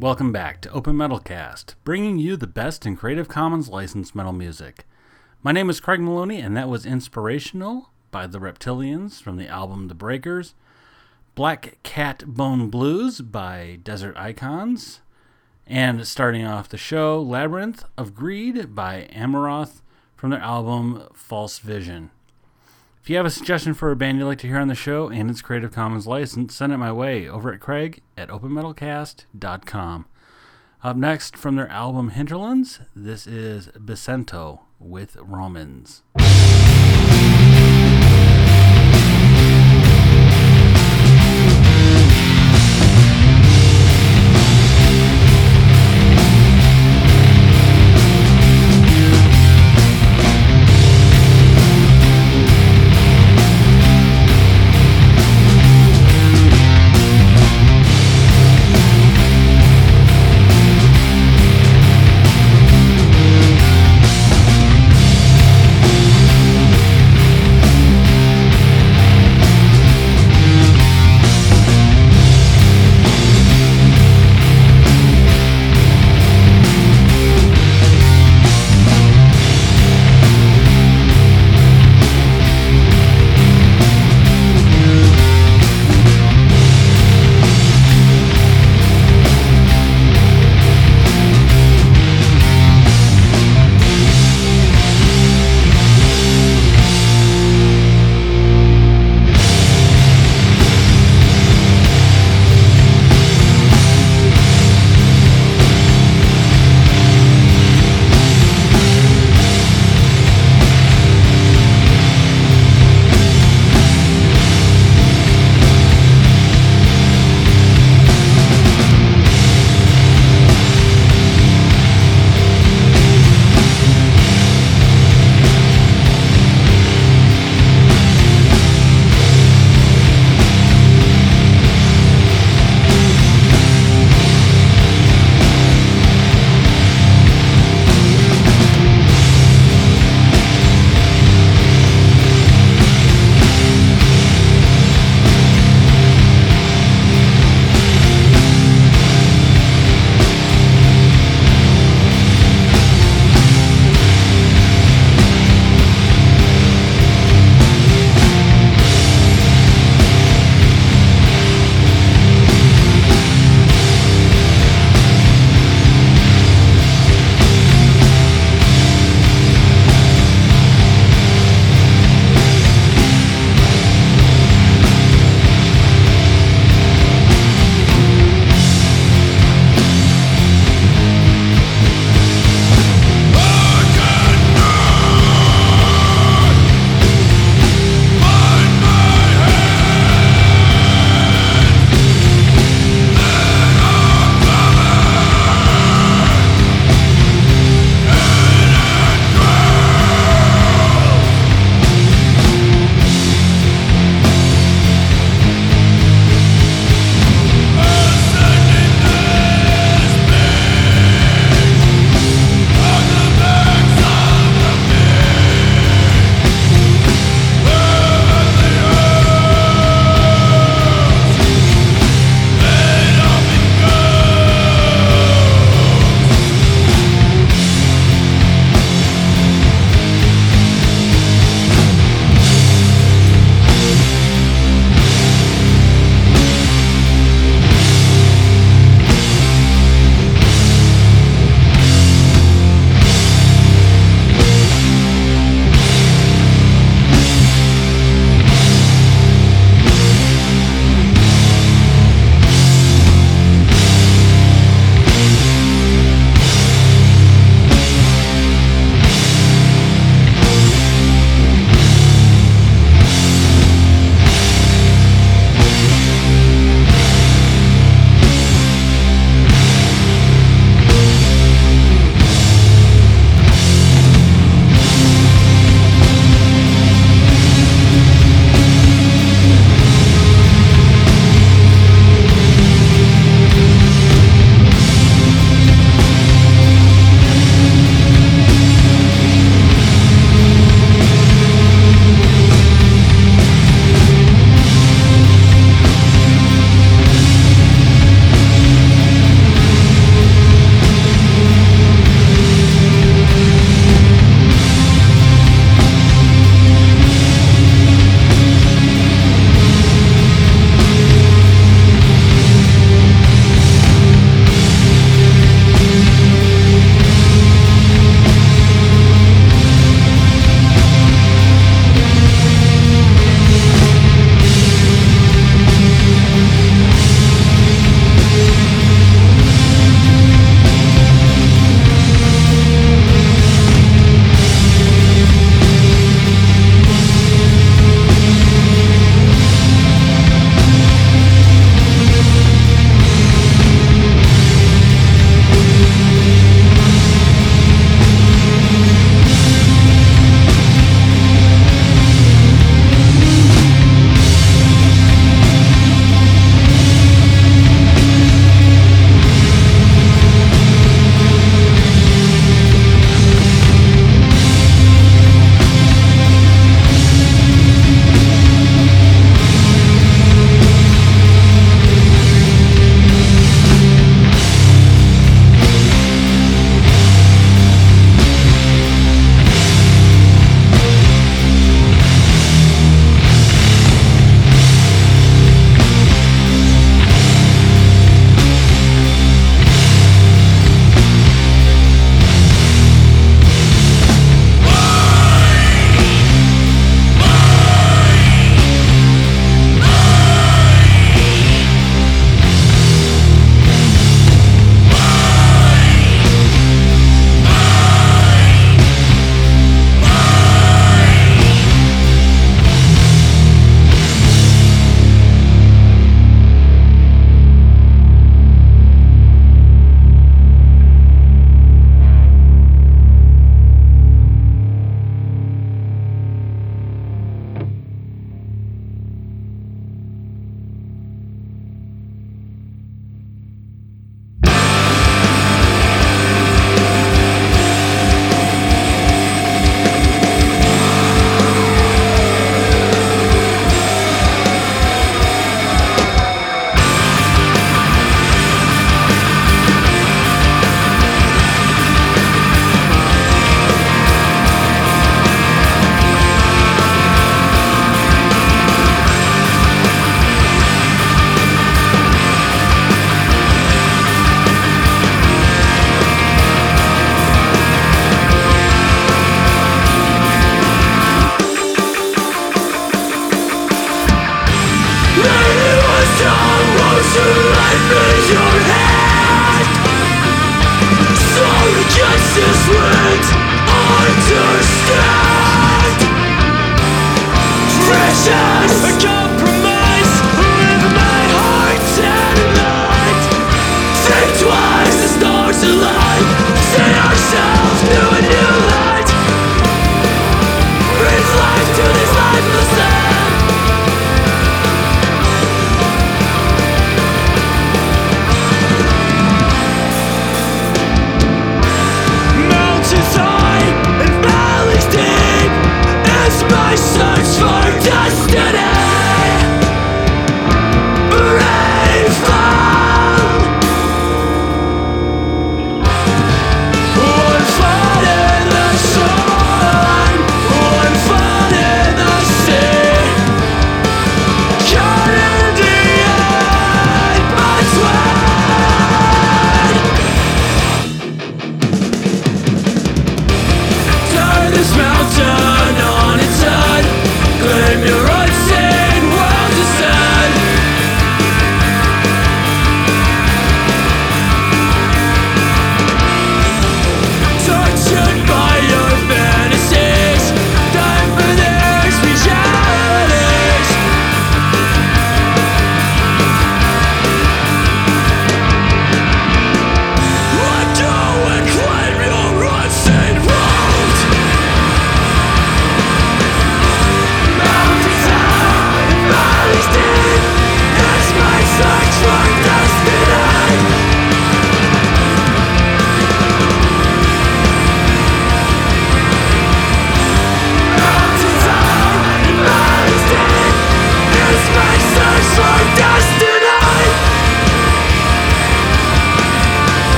Welcome back to Open Metal Cast, bringing you the best in Creative Commons licensed metal music. My name is Craig Maloney, and that was Inspirational by the Reptilians from the album The Breakers, Black Cat Bone Blues by Desert Icons, and starting off the show, Labyrinth of Greed by Amaroth from their album False Vision. If you have a suggestion for a band you'd like to hear on the show and its Creative Commons license, send it my way over at Craig at openmetalcast.com. Up next from their album Hinterlands, this is Bicento with Romans.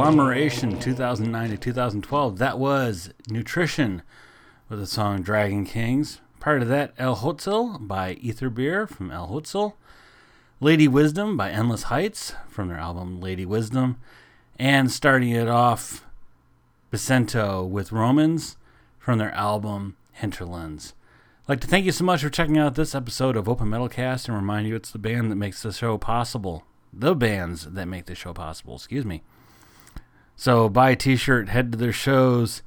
Agglomeration 2009 to 2012. That was Nutrition with the song Dragon Kings. Part of that, El Hotzel by Ether Beer from El Hotzel. Lady Wisdom by Endless Heights from their album Lady Wisdom. And starting it off, Bicento with Romans from their album Hinterlands. Like to thank you so much for checking out this episode of Open Metal Cast and remind you it's the band that makes the show possible. The bands that make the show possible, excuse me. So buy a t shirt, head to their shows,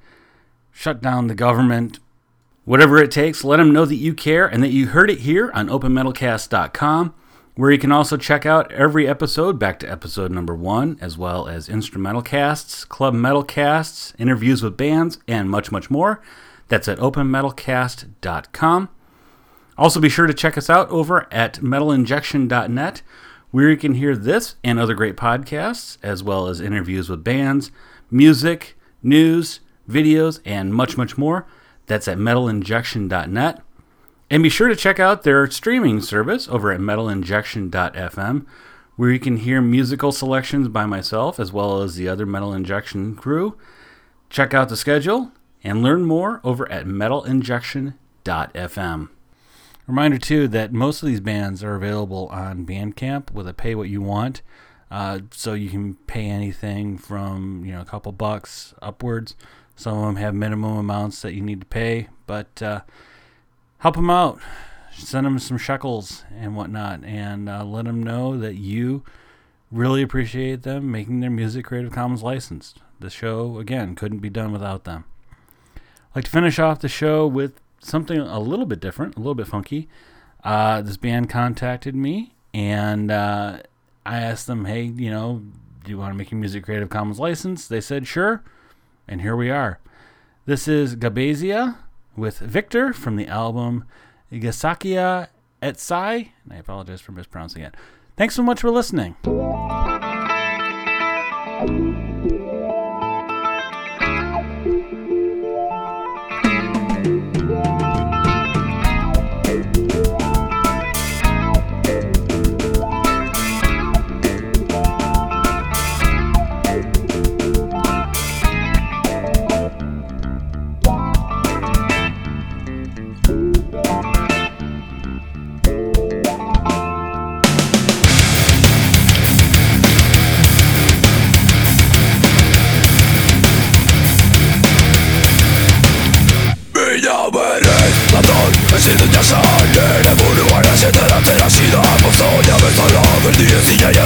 shut down the government, whatever it takes. Let them know that you care and that you heard it here on openmetalcast.com, where you can also check out every episode back to episode number one, as well as instrumental casts, club metal casts, interviews with bands, and much, much more. That's at openmetalcast.com. Also, be sure to check us out over at metalinjection.net, where you can hear this and other great podcasts, as well as interviews with bands, music, news, videos, and much, much more. That's at metalinjection.net. And be sure to check out their streaming service over at metalinjection.fm, where you can hear musical selections by myself as well as the other Metal Injection crew. Check out the schedule and learn more over at metalinjection.fm. Reminder too that most of these bands are available on Bandcamp with a pay what you want. Uh, so you can pay anything from you know a couple bucks upwards. Some of them have minimum amounts that you need to pay, but uh, help them out. Send them some shekels and whatnot, and uh, let them know that you really appreciate them making their music Creative Commons licensed. The show again couldn't be done without them. I'd like to finish off the show with something a little bit different, a little bit funky. Uh, this band contacted me, and uh, I asked them, "Hey, you know, do you want to make your music Creative Commons license?" They said, "Sure," and here we are. This is Gabazia with Victor from the album Gasakia Etsai, and I apologize for mispronouncing it. Thanks so much for listening. Nire buruan ez eta datera zidan Bostoia bezala berdin ez zinaia